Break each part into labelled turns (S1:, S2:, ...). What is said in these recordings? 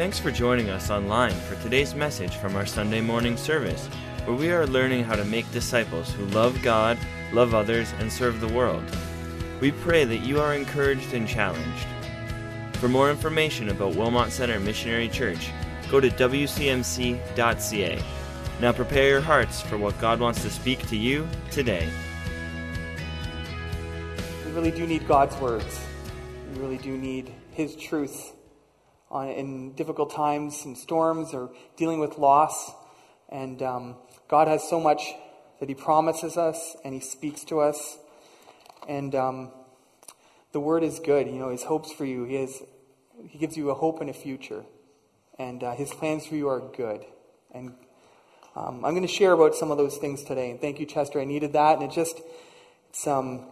S1: Thanks for joining us online for today's message from our Sunday morning service, where we are learning how to make disciples who love God, love others, and serve the world. We pray that you are encouraged and challenged. For more information about Wilmot Center Missionary Church, go to wcmc.ca. Now prepare your hearts for what God wants to speak to you today.
S2: We really do need God's words. We really do need His truth on, in difficult times and storms or dealing with loss. And um, God has so much that He promises us and He speaks to us. And um, the Word is good. You know, His hopes for you. He has, He gives you a hope and a future. And uh, His plans for you are good. And um, I'm going to share about some of those things today. And thank you, Chester. I needed that. And it just, it's, um,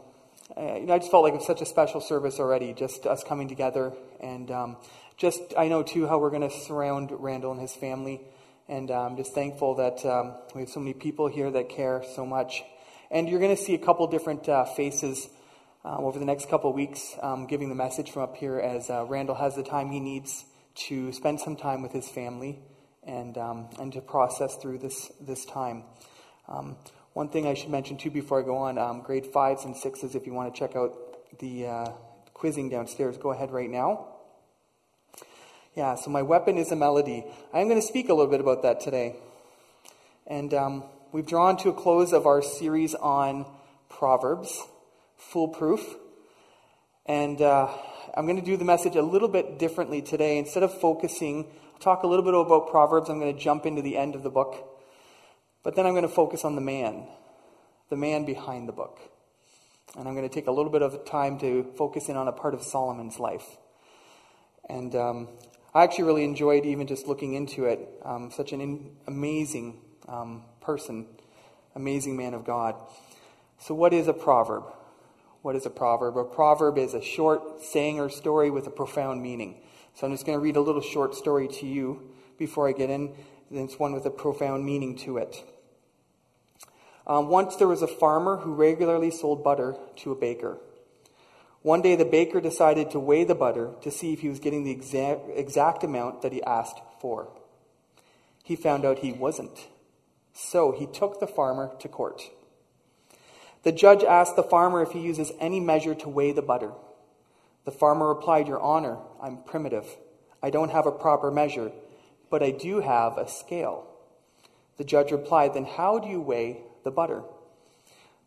S2: I, you know, I just felt like it was such a special service already, just us coming together. And um, just, I know too how we're going to surround Randall and his family. And I'm um, just thankful that um, we have so many people here that care so much. And you're going to see a couple different uh, faces um, over the next couple weeks um, giving the message from up here as uh, Randall has the time he needs to spend some time with his family and, um, and to process through this, this time. Um, one thing I should mention too before I go on grade fives and sixes, if you want to check out the uh, quizzing downstairs, go ahead right now. Yeah, so my weapon is a melody. I'm going to speak a little bit about that today. And um, we've drawn to a close of our series on Proverbs, Foolproof. And uh, I'm going to do the message a little bit differently today. Instead of focusing, I'll talk a little bit about Proverbs. I'm going to jump into the end of the book. But then I'm going to focus on the man, the man behind the book. And I'm going to take a little bit of time to focus in on a part of Solomon's life. And um, I actually really enjoyed even just looking into it. Um, such an in, amazing um, person, amazing man of God. So, what is a proverb? What is a proverb? A proverb is a short saying or story with a profound meaning. So, I'm just going to read a little short story to you before I get in. It's one with a profound meaning to it. Um, once there was a farmer who regularly sold butter to a baker. One day, the baker decided to weigh the butter to see if he was getting the exact, exact amount that he asked for. He found out he wasn't. So he took the farmer to court. The judge asked the farmer if he uses any measure to weigh the butter. The farmer replied, Your Honor, I'm primitive. I don't have a proper measure, but I do have a scale. The judge replied, Then how do you weigh the butter?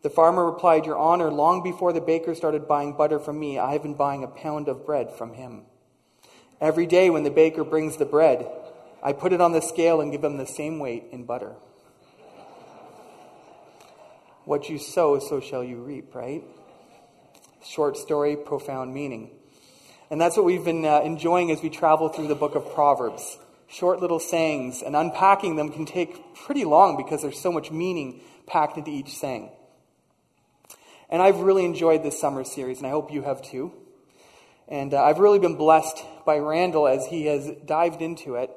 S2: The farmer replied, Your Honor, long before the baker started buying butter from me, I have been buying a pound of bread from him. Every day when the baker brings the bread, I put it on the scale and give him the same weight in butter. What you sow, so shall you reap, right? Short story, profound meaning. And that's what we've been uh, enjoying as we travel through the book of Proverbs. Short little sayings, and unpacking them can take pretty long because there's so much meaning packed into each saying. And I've really enjoyed this summer series, and I hope you have too. And uh, I've really been blessed by Randall as he has dived into it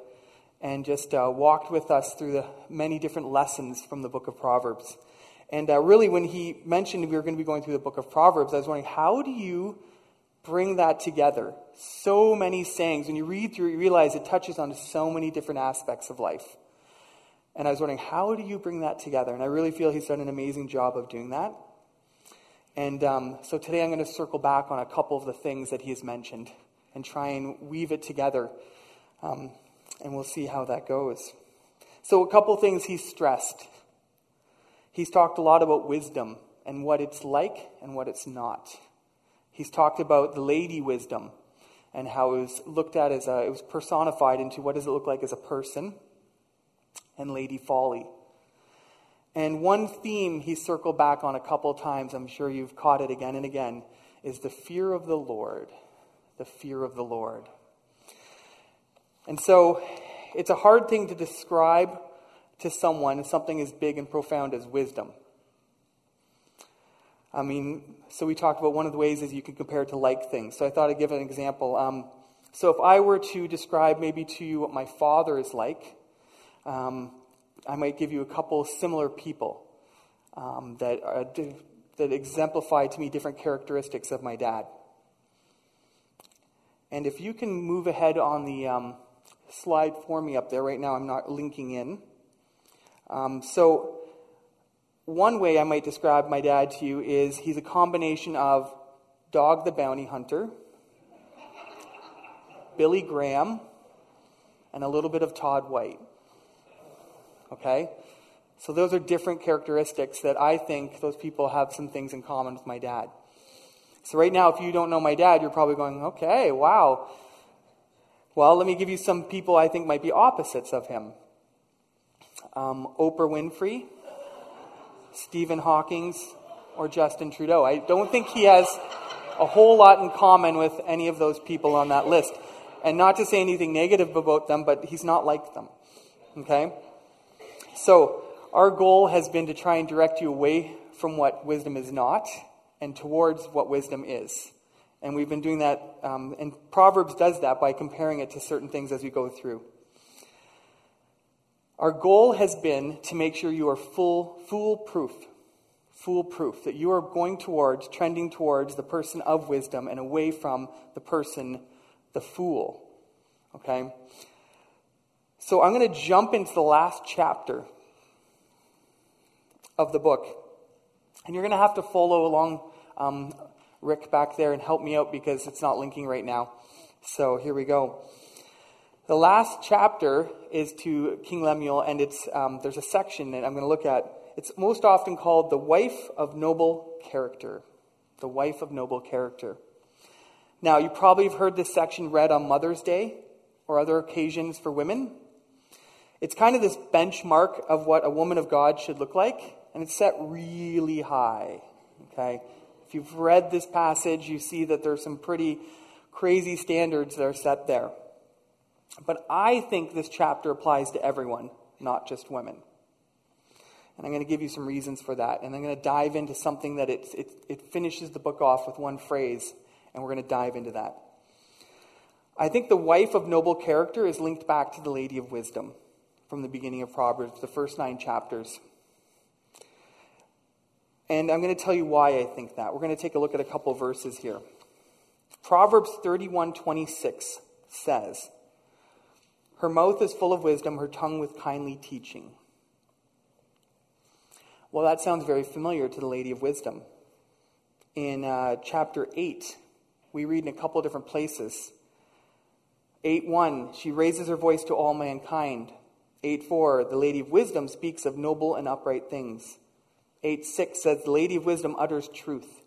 S2: and just uh, walked with us through the many different lessons from the book of Proverbs. And uh, really, when he mentioned we were going to be going through the book of Proverbs, I was wondering, how do you bring that together? So many sayings. When you read through, you realize it touches on so many different aspects of life. And I was wondering, how do you bring that together? And I really feel he's done an amazing job of doing that. And um, so today I'm going to circle back on a couple of the things that he has mentioned and try and weave it together. Um, and we'll see how that goes. So, a couple things he's stressed. He's talked a lot about wisdom and what it's like and what it's not. He's talked about the lady wisdom and how it was looked at as a, it was personified into what does it look like as a person and lady folly. And one theme he circled back on a couple times, I'm sure you've caught it again and again, is the fear of the Lord. The fear of the Lord. And so it's a hard thing to describe to someone something as big and profound as wisdom. I mean, so we talked about one of the ways is you can compare it to like things. So I thought I'd give an example. Um, so if I were to describe maybe to you what my father is like, um, I might give you a couple similar people um, that, are, that exemplify to me different characteristics of my dad. And if you can move ahead on the, um, slide for me up there. Right now, I'm not linking in. Um, so, one way I might describe my dad to you is he's a combination of Dog the Bounty Hunter, Billy Graham, and a little bit of Todd White. Okay? So, those are different characteristics that I think those people have some things in common with my dad. So, right now, if you don't know my dad, you're probably going, okay, wow. Well, let me give you some people I think might be opposites of him um, Oprah Winfrey, Stephen Hawking's, or Justin Trudeau. I don't think he has a whole lot in common with any of those people on that list. And not to say anything negative about them, but he's not like them. Okay? So, our goal has been to try and direct you away from what wisdom is not and towards what wisdom is. And we've been doing that, um, and Proverbs does that by comparing it to certain things as we go through. Our goal has been to make sure you are full, foolproof, foolproof, that you are going towards, trending towards the person of wisdom and away from the person, the fool. Okay? So I'm going to jump into the last chapter of the book. And you're going to have to follow along, um, Rick, back there and help me out because it's not linking right now. So here we go. The last chapter is to King Lemuel, and it's, um, there's a section that I'm going to look at. It's most often called the wife of noble character. The wife of noble character. Now, you probably have heard this section read on Mother's Day or other occasions for women. It's kind of this benchmark of what a woman of God should look like, and it's set really high. Okay? If you've read this passage, you see that there's some pretty crazy standards that are set there. But I think this chapter applies to everyone, not just women. And I'm going to give you some reasons for that. And I'm going to dive into something that it, it, it finishes the book off with one phrase, and we're going to dive into that. I think the wife of noble character is linked back to the lady of wisdom from the beginning of Proverbs, the first nine chapters. And I'm going to tell you why I think that. We're going to take a look at a couple verses here. Proverbs 31:26 says, her mouth is full of wisdom, her tongue with kindly teaching. Well, that sounds very familiar to the Lady of Wisdom. In uh, chapter 8, we read in a couple different places. 8 1, she raises her voice to all mankind. 8 4, the Lady of Wisdom speaks of noble and upright things. 8 6 says, the Lady of Wisdom utters truth.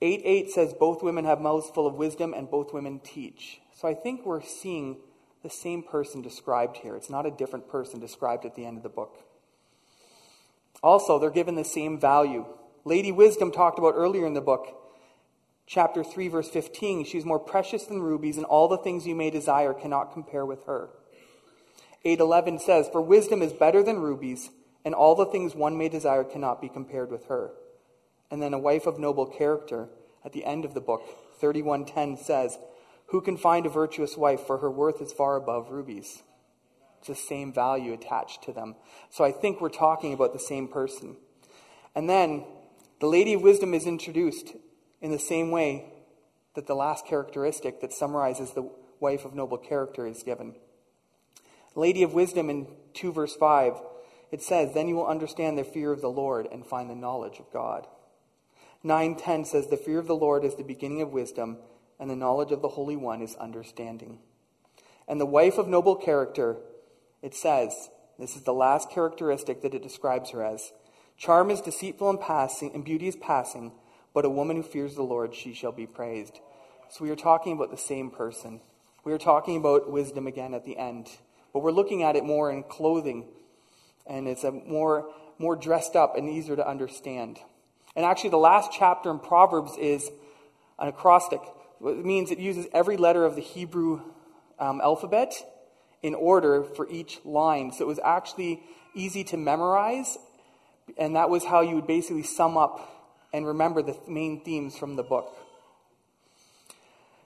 S2: 8 8 says, both women have mouths full of wisdom and both women teach. So I think we're seeing the same person described here. It's not a different person described at the end of the book. Also, they're given the same value. Lady Wisdom talked about earlier in the book, chapter 3, verse 15. She's more precious than rubies, and all the things you may desire cannot compare with her. 811 says, For wisdom is better than rubies, and all the things one may desire cannot be compared with her. And then a wife of noble character at the end of the book, 3110 says, who can find a virtuous wife? For her worth is far above rubies. It's the same value attached to them. So I think we're talking about the same person. And then the Lady of Wisdom is introduced in the same way that the last characteristic that summarizes the wife of noble character is given. Lady of Wisdom in 2 verse 5, it says, Then you will understand the fear of the Lord and find the knowledge of God. 9.10 says, The fear of the Lord is the beginning of wisdom, and the knowledge of the Holy One is understanding. And the wife of noble character, it says, this is the last characteristic that it describes her as charm is deceitful and passing, and beauty is passing, but a woman who fears the Lord, she shall be praised. So we are talking about the same person. We are talking about wisdom again at the end, but we're looking at it more in clothing, and it's a more more dressed up and easier to understand. And actually, the last chapter in Proverbs is an acrostic it means it uses every letter of the Hebrew um, alphabet in order for each line. So it was actually easy to memorize, and that was how you would basically sum up and remember the main themes from the book.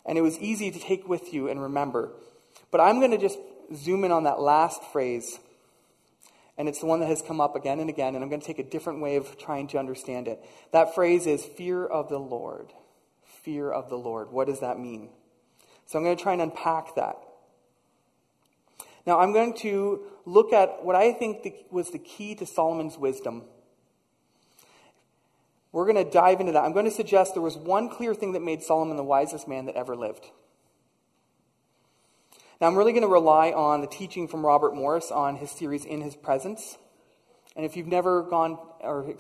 S2: And it was easy to take with you and remember. But I'm going to just zoom in on that last phrase. And it's the one that has come up again and again, and I'm going to take a different way of trying to understand it. That phrase is fear of the Lord fear of the Lord. What does that mean? So I'm going to try and unpack that. Now, I'm going to look at what I think the, was the key to Solomon's wisdom. We're going to dive into that. I'm going to suggest there was one clear thing that made Solomon the wisest man that ever lived. Now, I'm really going to rely on the teaching from Robert Morris on his series In His Presence. And if you've never gone or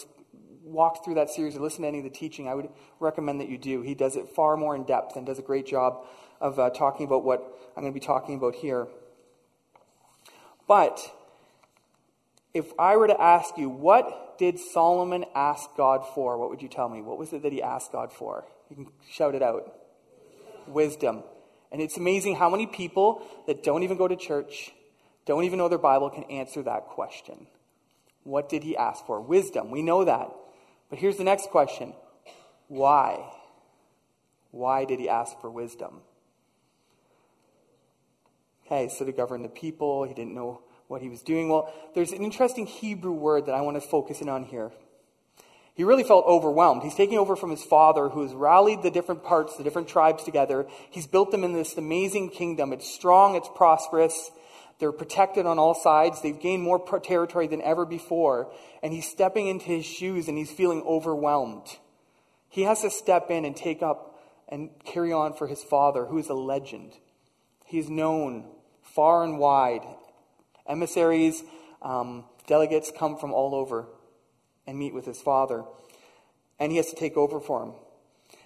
S2: walked through that series or listened to any of the teaching, I would recommend that you do. He does it far more in depth and does a great job of uh, talking about what I'm going to be talking about here. But if I were to ask you, what did Solomon ask God for? What would you tell me? What was it that he asked God for? You can shout it out. Wisdom. And it's amazing how many people that don't even go to church, don't even know their Bible, can answer that question. What did he ask for? Wisdom. We know that. But here's the next question Why? Why did he ask for wisdom? Okay, so to govern the people, he didn't know what he was doing. Well, there's an interesting Hebrew word that I want to focus in on here. He really felt overwhelmed. He's taking over from his father, who has rallied the different parts, the different tribes together. He's built them in this amazing kingdom. It's strong, it's prosperous, they're protected on all sides. They've gained more territory than ever before. And he's stepping into his shoes and he's feeling overwhelmed. He has to step in and take up and carry on for his father, who is a legend. He's known far and wide. Emissaries, um, delegates come from all over and meet with his father. And he has to take over for him.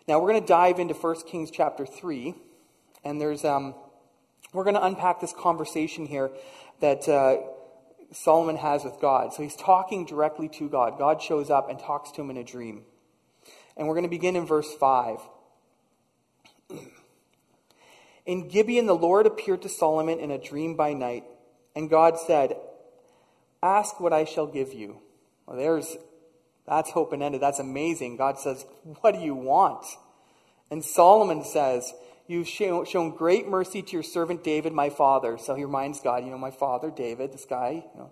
S2: Now, we're going to dive into 1 Kings chapter 3. And there's. Um, we're going to unpack this conversation here that uh, Solomon has with God. So he's talking directly to God. God shows up and talks to him in a dream. And we're going to begin in verse 5. In Gibeon, the Lord appeared to Solomon in a dream by night, and God said, Ask what I shall give you. Well, there's that's open ended. That's amazing. God says, What do you want? And Solomon says, You've shown great mercy to your servant David, my father. So he reminds God, you know, my father, David, this guy, you know,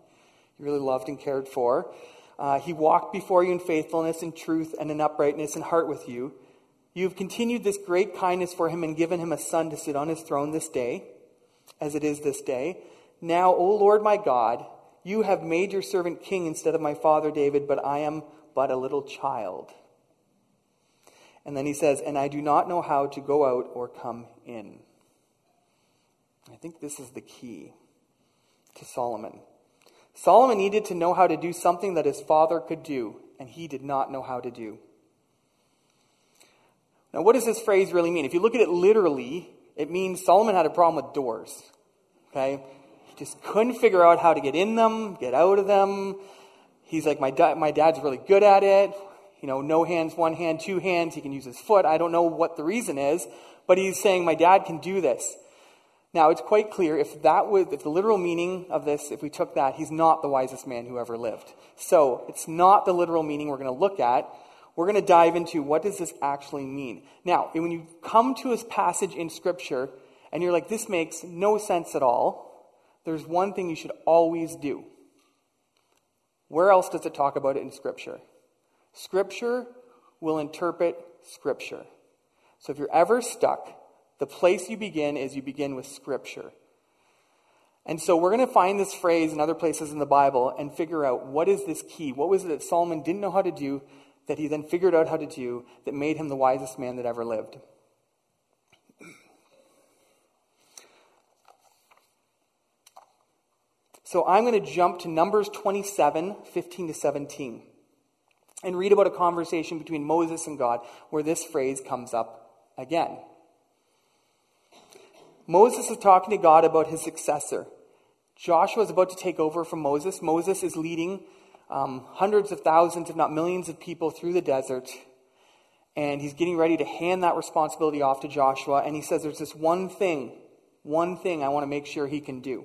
S2: you really loved and cared for. Uh, he walked before you in faithfulness and truth and in uprightness and heart with you. You have continued this great kindness for him and given him a son to sit on his throne this day, as it is this day. Now, O Lord my God, you have made your servant king instead of my father David, but I am but a little child. And then he says, And I do not know how to go out or come in. I think this is the key to Solomon. Solomon needed to know how to do something that his father could do, and he did not know how to do. Now, what does this phrase really mean? If you look at it literally, it means Solomon had a problem with doors. Okay? He just couldn't figure out how to get in them, get out of them. He's like, my, da- my dad's really good at it you know, no hands, one hand, two hands. He can use his foot. I don't know what the reason is, but he's saying, my dad can do this. Now, it's quite clear if that was, if the literal meaning of this, if we took that, he's not the wisest man who ever lived. So, it's not the literal meaning we're going to look at. We're going to dive into what does this actually mean. Now, when you come to a passage in Scripture and you're like, this makes no sense at all, there's one thing you should always do. Where else does it talk about it in Scripture? Scripture will interpret Scripture. So if you're ever stuck, the place you begin is you begin with Scripture. And so we're going to find this phrase in other places in the Bible and figure out what is this key? What was it that Solomon didn't know how to do that he then figured out how to do that made him the wisest man that ever lived? So I'm going to jump to Numbers 27, 15 to 17 and read about a conversation between Moses and God where this phrase comes up again. Moses is talking to God about his successor. Joshua is about to take over from Moses. Moses is leading um, hundreds of thousands, if not millions, of people through the desert. And he's getting ready to hand that responsibility off to Joshua. And he says, There's this one thing, one thing I want to make sure he can do.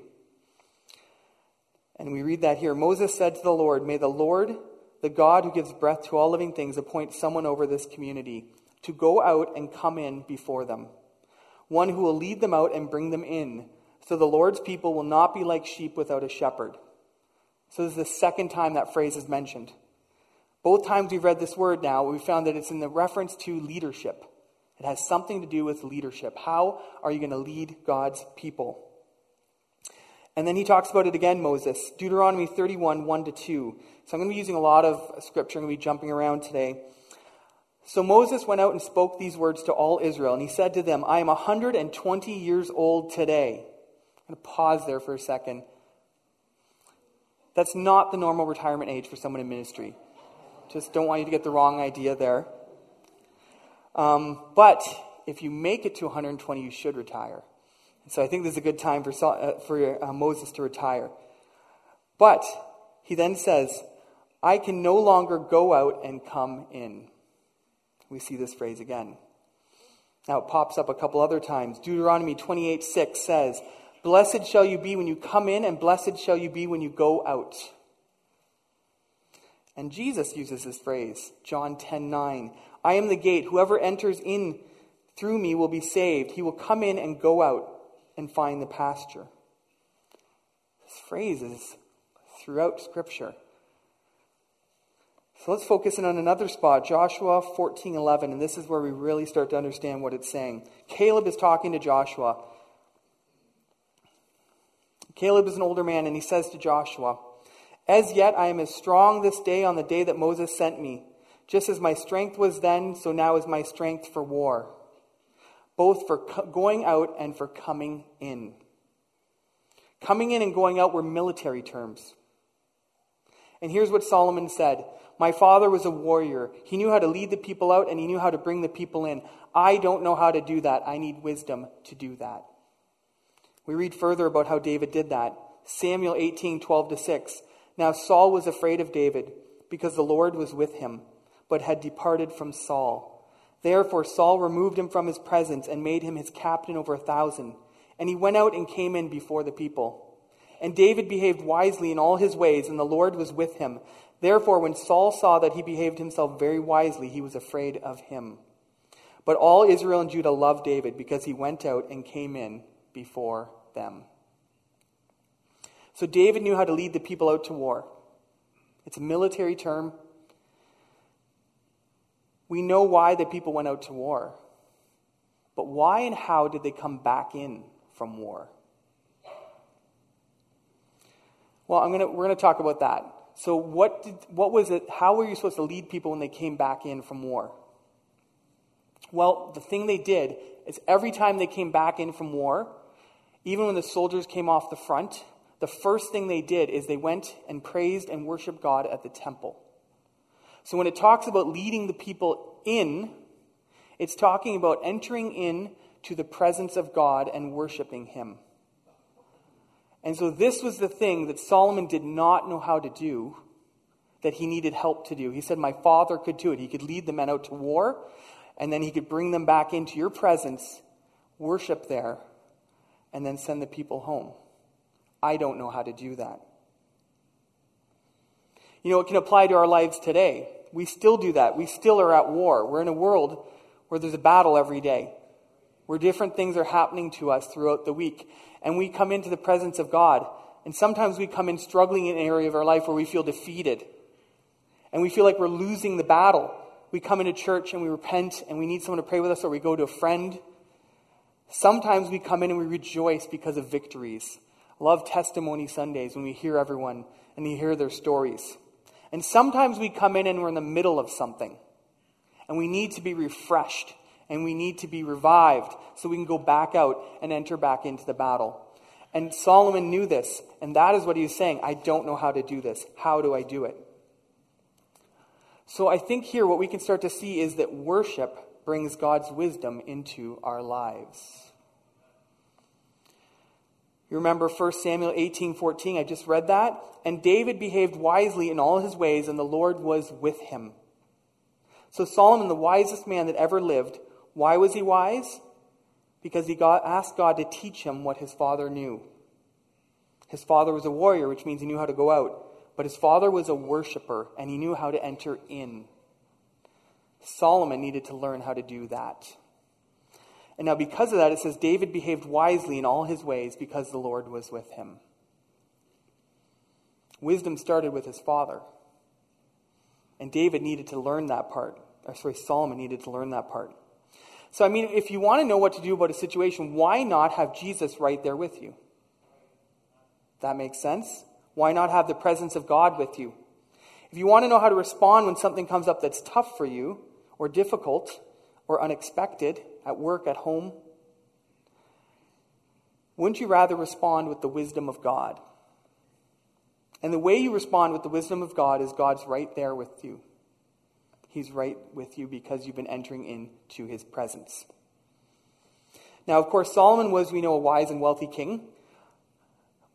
S2: And we read that here. Moses said to the Lord, May the Lord the God who gives breath to all living things appoint someone over this community to go out and come in before them, one who will lead them out and bring them in, so the Lord's people will not be like sheep without a shepherd. So this is the second time that phrase is mentioned. Both times we've read this word now, we found that it's in the reference to leadership. It has something to do with leadership. How are you going to lead God's people? And then he talks about it again, Moses. Deuteronomy 31, 1 to 2. So I'm going to be using a lot of scripture. I'm going to be jumping around today. So Moses went out and spoke these words to all Israel, and he said to them, I am 120 years old today. I'm going to pause there for a second. That's not the normal retirement age for someone in ministry. Just don't want you to get the wrong idea there. Um, but if you make it to 120, you should retire. So I think this is a good time for, uh, for uh, Moses to retire. But he then says, I can no longer go out and come in. We see this phrase again. Now it pops up a couple other times. Deuteronomy 28 6 says, Blessed shall you be when you come in, and blessed shall you be when you go out. And Jesus uses this phrase, John 10 9. I am the gate. Whoever enters in through me will be saved. He will come in and go out and find the pasture. This phrase is throughout Scripture. So let's focus in on another spot, Joshua 14:11, and this is where we really start to understand what it's saying. Caleb is talking to Joshua. Caleb is an older man and he says to Joshua, "As yet I am as strong this day on the day that Moses sent me. Just as my strength was then, so now is my strength for war." Both for going out and for coming in. Coming in and going out were military terms. And here's what Solomon said My father was a warrior. He knew how to lead the people out and he knew how to bring the people in. I don't know how to do that. I need wisdom to do that. We read further about how David did that. Samuel 18, 12 to 6. Now Saul was afraid of David because the Lord was with him, but had departed from Saul. Therefore Saul removed him from his presence and made him his captain over a thousand. And he went out and came in before the people. And David behaved wisely in all his ways, and the Lord was with him. Therefore, when Saul saw that he behaved himself very wisely, he was afraid of him. But all Israel and Judah loved David because he went out and came in before them. So David knew how to lead the people out to war. It's a military term, we know why the people went out to war. But why and how did they come back in from war? Well, I'm gonna, we're going to talk about that. So, what, did, what was it? How were you supposed to lead people when they came back in from war? Well, the thing they did is every time they came back in from war, even when the soldiers came off the front, the first thing they did is they went and praised and worshiped God at the temple. So when it talks about leading the people in, it's talking about entering in to the presence of God and worshiping Him. And so this was the thing that Solomon did not know how to do, that he needed help to do. He said, My father could do it. He could lead the men out to war, and then he could bring them back into your presence, worship there, and then send the people home. I don't know how to do that. You know, it can apply to our lives today. We still do that. We still are at war. We're in a world where there's a battle every day, where different things are happening to us throughout the week. And we come into the presence of God. And sometimes we come in struggling in an area of our life where we feel defeated. And we feel like we're losing the battle. We come into church and we repent and we need someone to pray with us, or we go to a friend. Sometimes we come in and we rejoice because of victories. Love testimony Sundays when we hear everyone and we hear their stories. And sometimes we come in and we're in the middle of something. And we need to be refreshed and we need to be revived so we can go back out and enter back into the battle. And Solomon knew this, and that is what he was saying. I don't know how to do this. How do I do it? So I think here what we can start to see is that worship brings God's wisdom into our lives. You remember 1 Samuel 18 14, I just read that. And David behaved wisely in all his ways, and the Lord was with him. So Solomon, the wisest man that ever lived, why was he wise? Because he got, asked God to teach him what his father knew. His father was a warrior, which means he knew how to go out. But his father was a worshiper, and he knew how to enter in. Solomon needed to learn how to do that. And now, because of that, it says David behaved wisely in all his ways because the Lord was with him. Wisdom started with his father. And David needed to learn that part. Or, sorry, Solomon needed to learn that part. So, I mean, if you want to know what to do about a situation, why not have Jesus right there with you? That makes sense. Why not have the presence of God with you? If you want to know how to respond when something comes up that's tough for you, or difficult, or unexpected, at work, at home, wouldn't you rather respond with the wisdom of God? And the way you respond with the wisdom of God is God's right there with you. He's right with you because you've been entering into his presence. Now, of course, Solomon was, we know, a wise and wealthy king.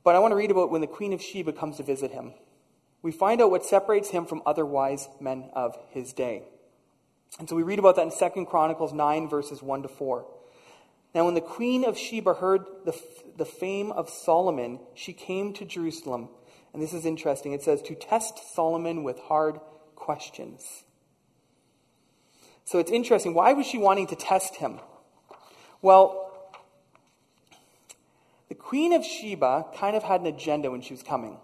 S2: But I want to read about when the Queen of Sheba comes to visit him. We find out what separates him from other wise men of his day. And so we read about that in 2 Chronicles 9, verses 1 to 4. Now, when the Queen of Sheba heard the, the fame of Solomon, she came to Jerusalem. And this is interesting. It says, to test Solomon with hard questions. So it's interesting. Why was she wanting to test him? Well, the Queen of Sheba kind of had an agenda when she was coming.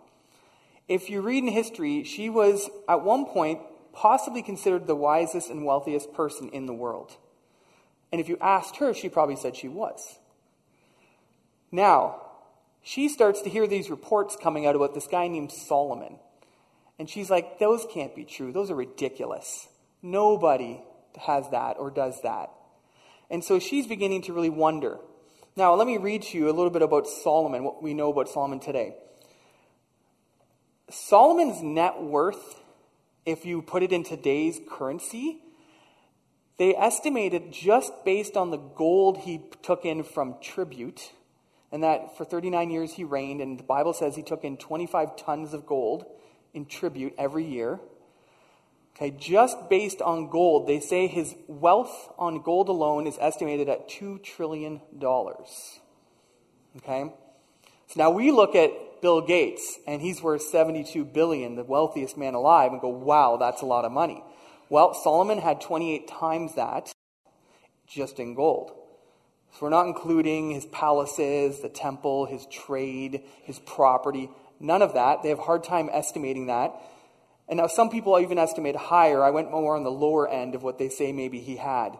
S2: If you read in history, she was at one point possibly considered the wisest and wealthiest person in the world. And if you asked her, she probably said she was. Now, she starts to hear these reports coming out about this guy named Solomon. And she's like, those can't be true. Those are ridiculous. Nobody has that or does that. And so she's beginning to really wonder. Now, let me read to you a little bit about Solomon, what we know about Solomon today. Solomon's net worth, if you put it in today's currency, they estimated just based on the gold he took in from tribute, and that for 39 years he reigned, and the Bible says he took in 25 tons of gold in tribute every year. Okay, just based on gold, they say his wealth on gold alone is estimated at $2 trillion. Okay? So now we look at Bill Gates, and he's worth 72 billion, the wealthiest man alive, and go, wow, that's a lot of money. Well, Solomon had 28 times that just in gold. So we're not including his palaces, the temple, his trade, his property, none of that. They have a hard time estimating that. And now some people even estimate higher. I went more on the lower end of what they say maybe he had.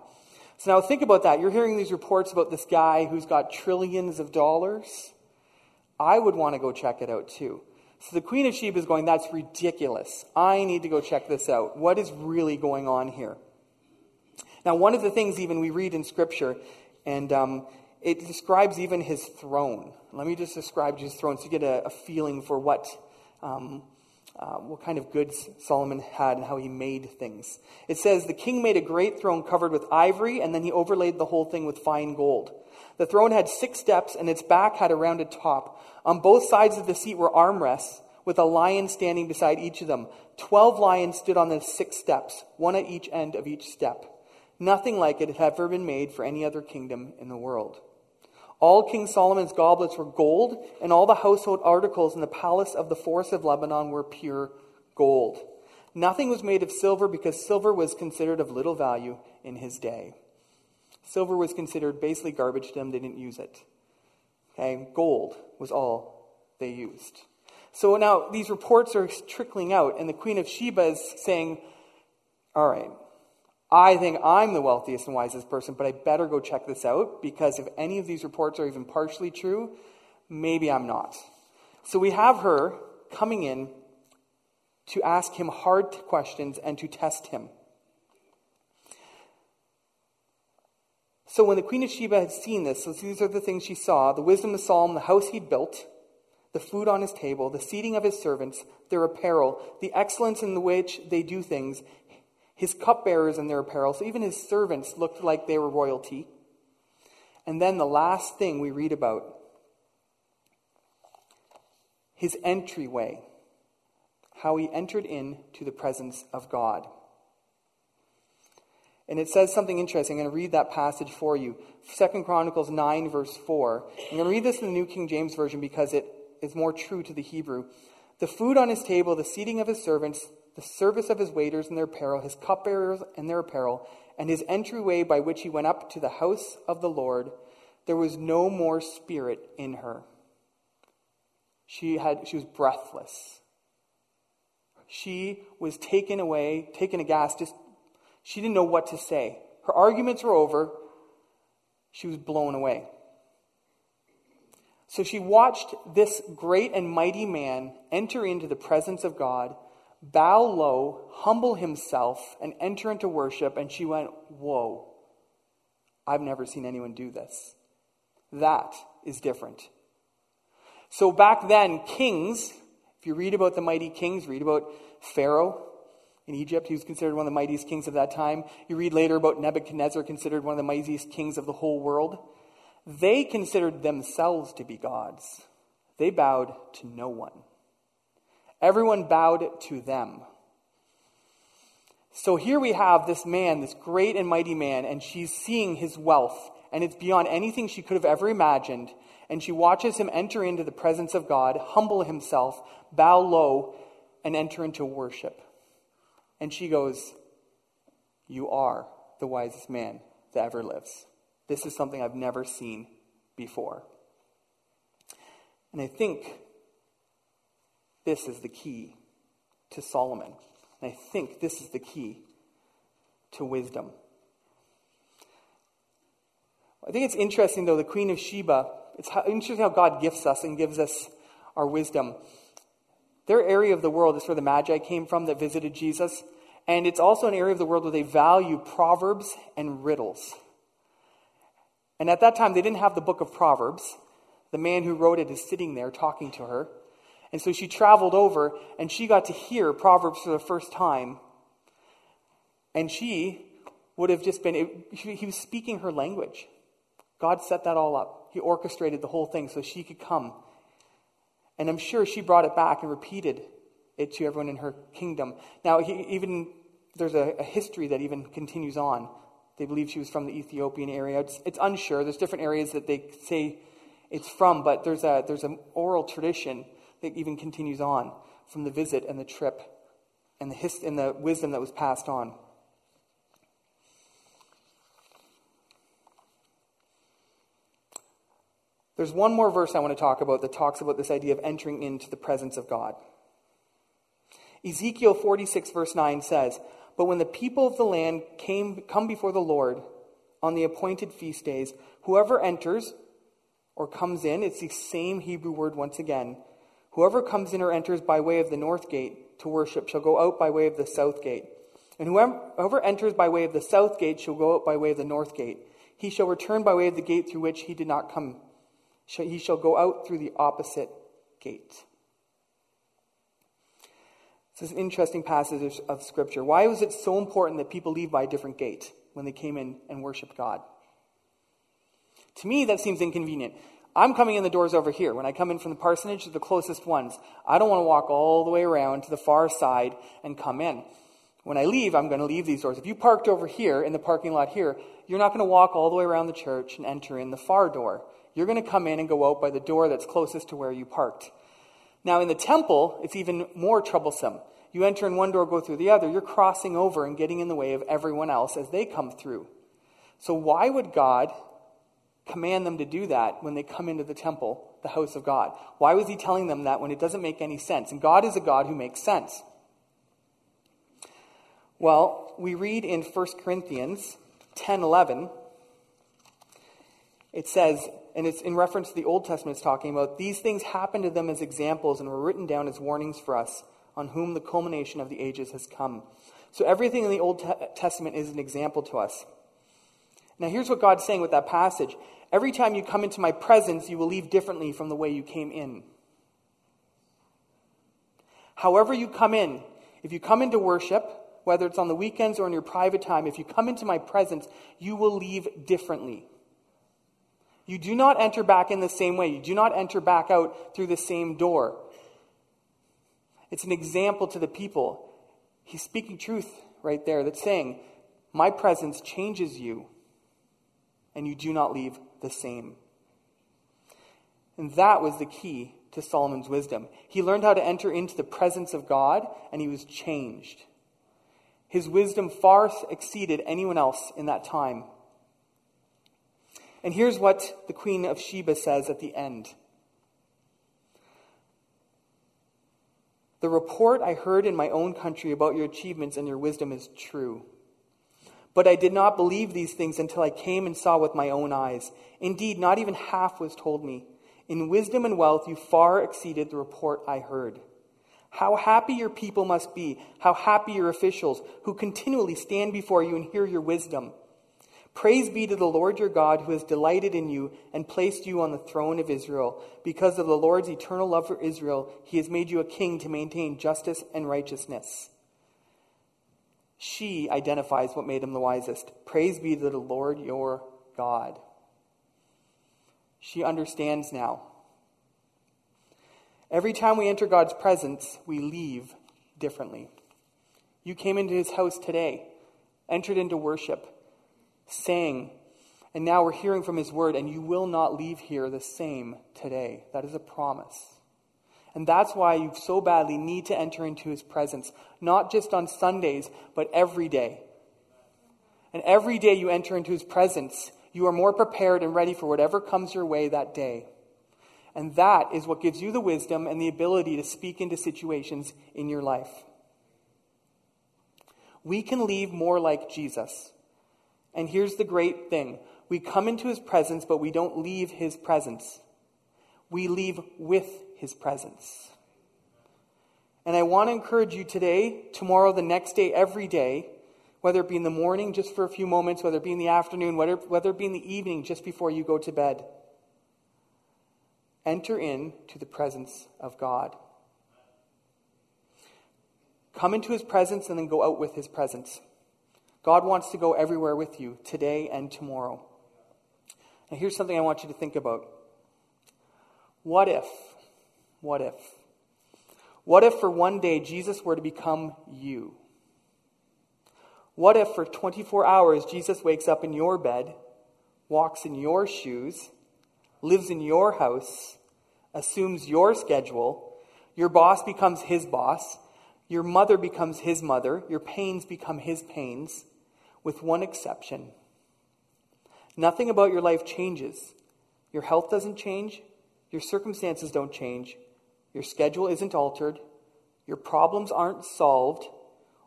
S2: So now think about that. You're hearing these reports about this guy who's got trillions of dollars. I would want to go check it out too. So the Queen of Sheba is going, That's ridiculous. I need to go check this out. What is really going on here? Now, one of the things even we read in Scripture, and um, it describes even his throne. Let me just describe his throne so you get a, a feeling for what, um, uh, what kind of goods Solomon had and how he made things. It says, The king made a great throne covered with ivory, and then he overlaid the whole thing with fine gold. The throne had six steps, and its back had a rounded top. On both sides of the seat were armrests, with a lion standing beside each of them. Twelve lions stood on the six steps, one at each end of each step. Nothing like it had ever been made for any other kingdom in the world. All King Solomon's goblets were gold, and all the household articles in the palace of the forest of Lebanon were pure gold. Nothing was made of silver because silver was considered of little value in his day. Silver was considered basically garbage to them, they didn't use it. Okay, gold was all they used. So now these reports are trickling out, and the Queen of Sheba is saying, All right, I think I'm the wealthiest and wisest person, but I better go check this out because if any of these reports are even partially true, maybe I'm not. So we have her coming in to ask him hard questions and to test him. So when the Queen of Sheba had seen this, so these are the things she saw the wisdom of Solomon, the house he'd built, the food on his table, the seating of his servants, their apparel, the excellence in which they do things, his cupbearers and their apparel. So even his servants looked like they were royalty. And then the last thing we read about his entryway, how he entered into the presence of God. And it says something interesting. I'm going to read that passage for you. Second Chronicles 9, verse 4. I'm going to read this in the New King James Version because it is more true to the Hebrew. The food on his table, the seating of his servants, the service of his waiters and their apparel, his cupbearers and their apparel, and his entryway by which he went up to the house of the Lord, there was no more spirit in her. She had she was breathless. She was taken away, taken aghast, just she didn't know what to say. Her arguments were over. She was blown away. So she watched this great and mighty man enter into the presence of God, bow low, humble himself, and enter into worship. And she went, Whoa, I've never seen anyone do this. That is different. So back then, kings, if you read about the mighty kings, read about Pharaoh in Egypt, he was considered one of the mightiest kings of that time. You read later about Nebuchadnezzar, considered one of the mightiest kings of the whole world. They considered themselves to be gods. They bowed to no one. Everyone bowed to them. So here we have this man, this great and mighty man, and she's seeing his wealth, and it's beyond anything she could have ever imagined. And she watches him enter into the presence of God, humble himself, bow low, and enter into worship. And she goes, You are the wisest man that ever lives. This is something I've never seen before. And I think this is the key to Solomon. And I think this is the key to wisdom. I think it's interesting, though, the Queen of Sheba, it's interesting how God gifts us and gives us our wisdom. Their area of the world is where the Magi came from that visited Jesus. And it's also an area of the world where they value proverbs and riddles. And at that time, they didn't have the book of Proverbs. The man who wrote it is sitting there talking to her. And so she traveled over and she got to hear Proverbs for the first time. And she would have just been, he was speaking her language. God set that all up. He orchestrated the whole thing so she could come. And I'm sure she brought it back and repeated it to everyone in her kingdom. Now, he, even there's a, a history that even continues on they believe she was from the Ethiopian area. It's, it's, unsure. There's different areas that they say it's from, but there's a there's an oral tradition that even continues on from the visit and the trip and the hist- and the wisdom that was passed on. There's one more verse I want to talk about that talks about this idea of entering into the presence of God. Ezekiel 46, verse 9 says, but when the people of the land came, come before the Lord on the appointed feast days, whoever enters or comes in, it's the same Hebrew word once again. Whoever comes in or enters by way of the north gate to worship shall go out by way of the south gate. And whoever, enters by way of the south gate shall go out by way of the north gate. He shall return by way of the gate through which he did not come. He shall go out through the opposite gate. This is an interesting passage of Scripture. Why was it so important that people leave by a different gate when they came in and worshiped God? To me, that seems inconvenient. I'm coming in the doors over here. When I come in from the parsonage, the closest ones. I don't want to walk all the way around to the far side and come in. When I leave, I'm going to leave these doors. If you parked over here in the parking lot here, you're not going to walk all the way around the church and enter in the far door. You're going to come in and go out by the door that's closest to where you parked. Now, in the temple, it's even more troublesome. You enter in one door, go through the other. You're crossing over and getting in the way of everyone else as they come through. So, why would God command them to do that when they come into the temple, the house of God? Why was He telling them that when it doesn't make any sense? And God is a God who makes sense. Well, we read in 1 Corinthians 10 11, it says, and it's in reference to the Old Testament, it's talking about these things happened to them as examples and were written down as warnings for us, on whom the culmination of the ages has come. So everything in the Old Testament is an example to us. Now, here's what God's saying with that passage Every time you come into my presence, you will leave differently from the way you came in. However, you come in, if you come into worship, whether it's on the weekends or in your private time, if you come into my presence, you will leave differently. You do not enter back in the same way. You do not enter back out through the same door. It's an example to the people. He's speaking truth right there that's saying, My presence changes you, and you do not leave the same. And that was the key to Solomon's wisdom. He learned how to enter into the presence of God, and he was changed. His wisdom far exceeded anyone else in that time. And here's what the Queen of Sheba says at the end The report I heard in my own country about your achievements and your wisdom is true. But I did not believe these things until I came and saw with my own eyes. Indeed, not even half was told me. In wisdom and wealth, you far exceeded the report I heard. How happy your people must be, how happy your officials, who continually stand before you and hear your wisdom. Praise be to the Lord your God, who has delighted in you and placed you on the throne of Israel. Because of the Lord's eternal love for Israel, he has made you a king to maintain justice and righteousness. She identifies what made him the wisest. Praise be to the Lord your God. She understands now. Every time we enter God's presence, we leave differently. You came into his house today, entered into worship, sang, and now we're hearing from his word, and you will not leave here the same today. That is a promise. And that's why you so badly need to enter into his presence, not just on Sundays, but every day. And every day you enter into his presence, you are more prepared and ready for whatever comes your way that day. And that is what gives you the wisdom and the ability to speak into situations in your life. We can leave more like Jesus. And here's the great thing we come into his presence, but we don't leave his presence. We leave with his presence. And I want to encourage you today, tomorrow, the next day, every day, whether it be in the morning just for a few moments, whether it be in the afternoon, whether, whether it be in the evening just before you go to bed enter into the presence of God. Come into his presence and then go out with his presence. God wants to go everywhere with you today and tomorrow. And here's something I want you to think about. What if, what if, what if for one day Jesus were to become you? What if for 24 hours Jesus wakes up in your bed, walks in your shoes, lives in your house, assumes your schedule, your boss becomes his boss, your mother becomes his mother, your pains become his pains, with one exception. Nothing about your life changes. Your health doesn't change, your circumstances don't change, your schedule isn't altered, your problems aren't solved,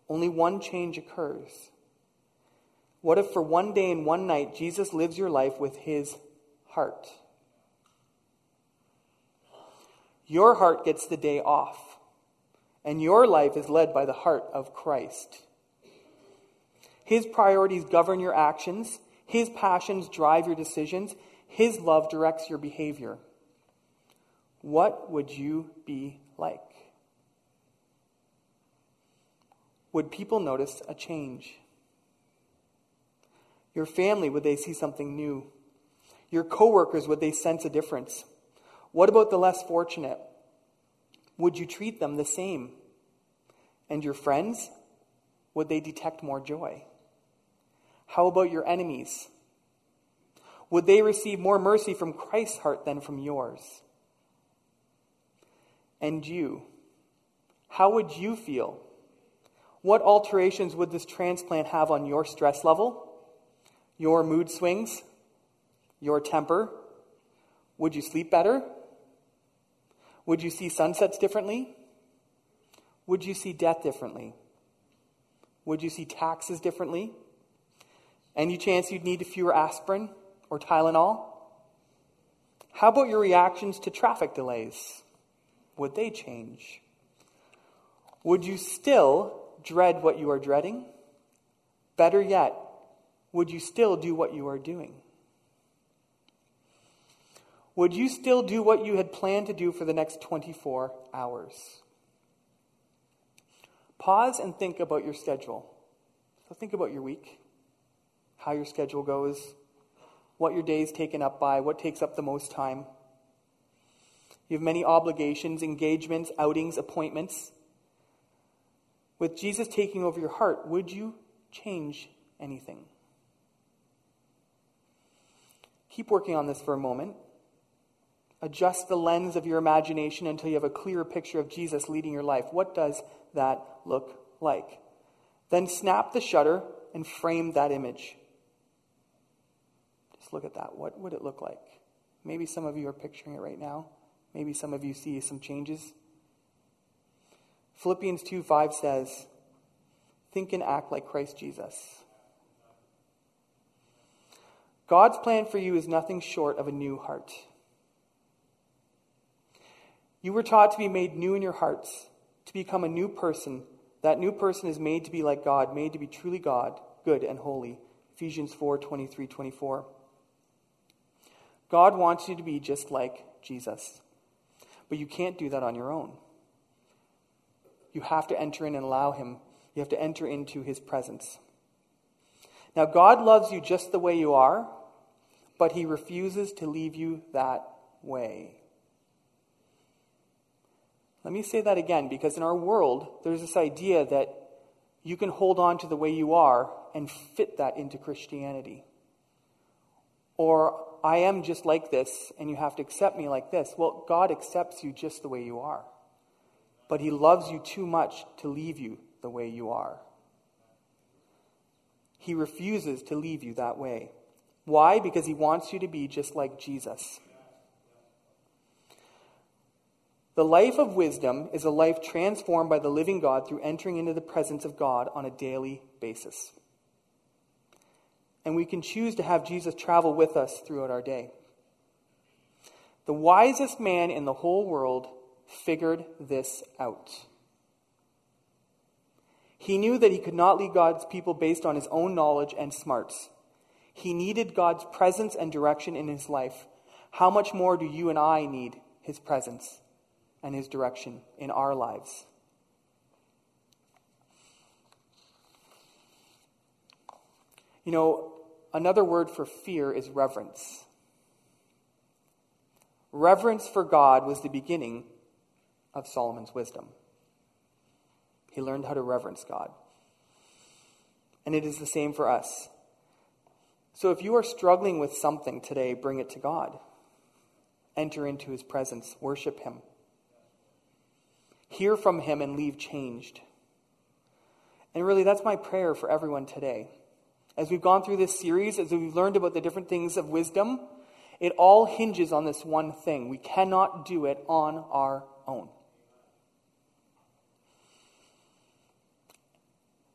S2: only one change occurs. What if for one day and one night Jesus lives your life with his heart? Your heart gets the day off, and your life is led by the heart of Christ. His priorities govern your actions, His passions drive your decisions, His love directs your behavior. What would you be like? Would people notice a change? Your family, would they see something new? Your coworkers, would they sense a difference? What about the less fortunate? Would you treat them the same? And your friends? Would they detect more joy? How about your enemies? Would they receive more mercy from Christ's heart than from yours? And you? How would you feel? What alterations would this transplant have on your stress level, your mood swings, your temper? Would you sleep better? Would you see sunsets differently? Would you see death differently? Would you see taxes differently? Any chance you'd need fewer aspirin or Tylenol? How about your reactions to traffic delays? Would they change? Would you still dread what you are dreading? Better yet, would you still do what you are doing? would you still do what you had planned to do for the next 24 hours? Pause and think about your schedule. So think about your week, how your schedule goes, what your day is taken up by, what takes up the most time. You have many obligations, engagements, outings, appointments. With Jesus taking over your heart, would you change anything? Keep working on this for a moment. Adjust the lens of your imagination until you have a clearer picture of Jesus leading your life. What does that look like? Then snap the shutter and frame that image. Just look at that. What would it look like? Maybe some of you are picturing it right now. Maybe some of you see some changes. Philippians 2 5 says, Think and act like Christ Jesus. God's plan for you is nothing short of a new heart. You were taught to be made new in your hearts, to become a new person. That new person is made to be like God, made to be truly God, good and holy. Ephesians 4 23 24. God wants you to be just like Jesus. But you can't do that on your own. You have to enter in and allow Him. You have to enter into His presence. Now, God loves you just the way you are, but He refuses to leave you that way. Let me say that again because in our world, there's this idea that you can hold on to the way you are and fit that into Christianity. Or I am just like this and you have to accept me like this. Well, God accepts you just the way you are. But He loves you too much to leave you the way you are. He refuses to leave you that way. Why? Because He wants you to be just like Jesus. The life of wisdom is a life transformed by the living God through entering into the presence of God on a daily basis and we can choose to have Jesus travel with us throughout our day. The wisest man in the whole world figured this out. He knew that he could not lead God's people based on his own knowledge and smarts. He needed God's presence and direction in his life. How much more do you and I need his presence and his direction in our lives? You know, Another word for fear is reverence. Reverence for God was the beginning of Solomon's wisdom. He learned how to reverence God. And it is the same for us. So if you are struggling with something today, bring it to God. Enter into his presence, worship him. Hear from him and leave changed. And really, that's my prayer for everyone today as we've gone through this series, as we've learned about the different things of wisdom, it all hinges on this one thing. We cannot do it on our own.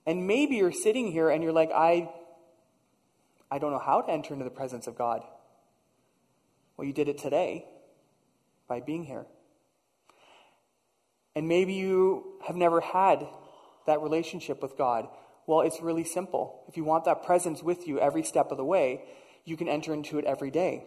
S2: And maybe you're sitting here and you're like, I, I don't know how to enter into the presence of God. Well, you did it today by being here. And maybe you have never had that relationship with God well, it's really simple. If you want that presence with you every step of the way, you can enter into it every day.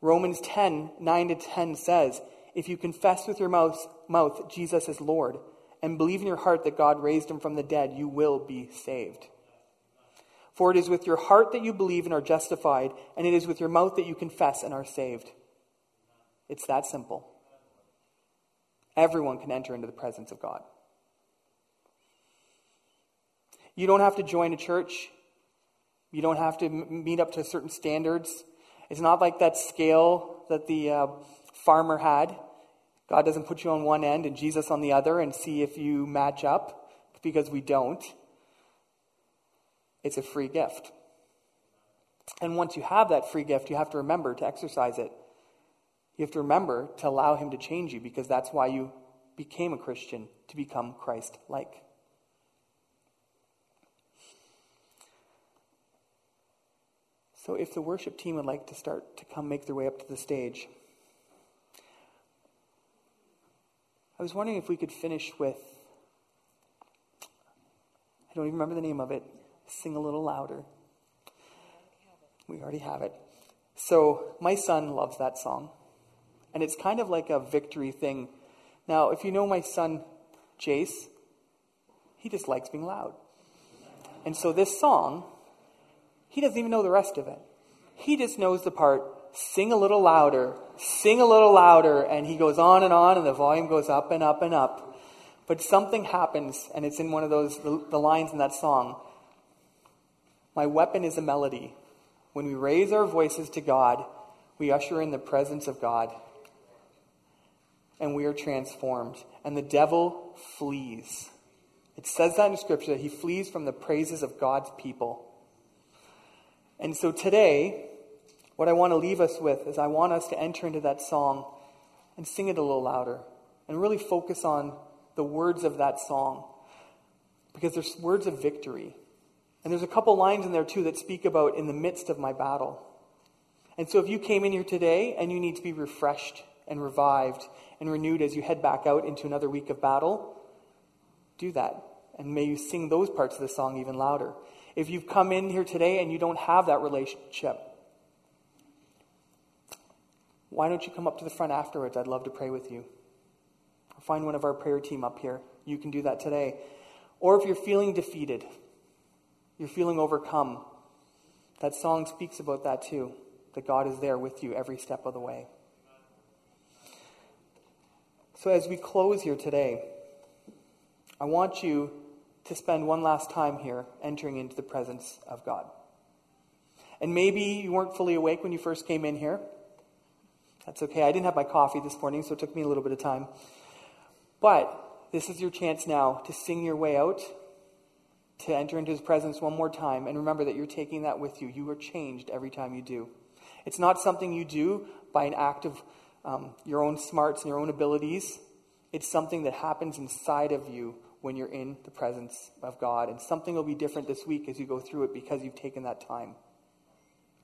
S2: Romans 10, 9 to 10 says, If you confess with your mouth, mouth Jesus is Lord and believe in your heart that God raised him from the dead, you will be saved. For it is with your heart that you believe and are justified, and it is with your mouth that you confess and are saved. It's that simple. Everyone can enter into the presence of God. You don't have to join a church. You don't have to meet up to certain standards. It's not like that scale that the uh, farmer had. God doesn't put you on one end and Jesus on the other and see if you match up because we don't. It's a free gift. And once you have that free gift, you have to remember to exercise it. You have to remember to allow Him to change you because that's why you became a Christian, to become Christ like. So, if the worship team would like to start to come make their way up to the stage, I was wondering if we could finish with, I don't even remember the name of it, Sing a Little Louder. We already have it. So, my son loves that song, and it's kind of like a victory thing. Now, if you know my son, Jace, he just likes being loud. And so, this song he doesn't even know the rest of it. He just knows the part, sing a little louder, sing a little louder, and he goes on and on, and the volume goes up and up and up. But something happens, and it's in one of those, the, lines in that song. My weapon is a melody. When we raise our voices to God, we usher in the presence of God. And we are transformed. And the devil flees. It says that in Scripture that he flees from the praises of God's people. And so today, what I want to leave us with is I want us to enter into that song and sing it a little louder and really focus on the words of that song because there's words of victory. And there's a couple lines in there too that speak about in the midst of my battle. And so if you came in here today and you need to be refreshed and revived and renewed as you head back out into another week of battle, do that. And may you sing those parts of the song even louder. If you've come in here today and you don't have that relationship, why don't you come up to the front afterwards? I'd love to pray with you. Find one of our prayer team up here. You can do that today. Or if you're feeling defeated, you're feeling overcome, that song speaks about that too, that God is there with you every step of the way. So as we close here today, I want you to spend one last time here entering into the presence of God. And maybe you weren't fully awake when you first came in here. That's okay. I didn't have my coffee this morning, so it took me a little bit of time. But this is your chance now to sing your way out, to enter into his presence one more time. And remember that you're taking that with you. You are changed every time you do. It's not something you do by an act of um, your own smarts and your own abilities. It's something that happens inside of you when you're in the presence of God. And something will be different this week as you go through it because you've taken that time.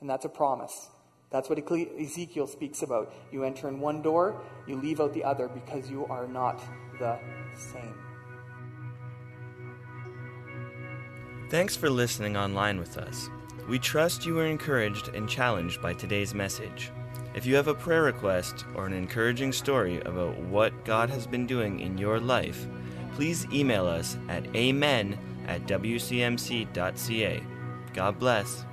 S2: And that's a promise. That's what Ezekiel speaks about. You enter in one door, you leave out the other because you are not the same.
S1: Thanks for listening online with us. We trust you were encouraged and challenged by today's message. If you have a prayer request or an encouraging story about what God has been doing in your life, please email us at amen at wcmc.ca. God bless.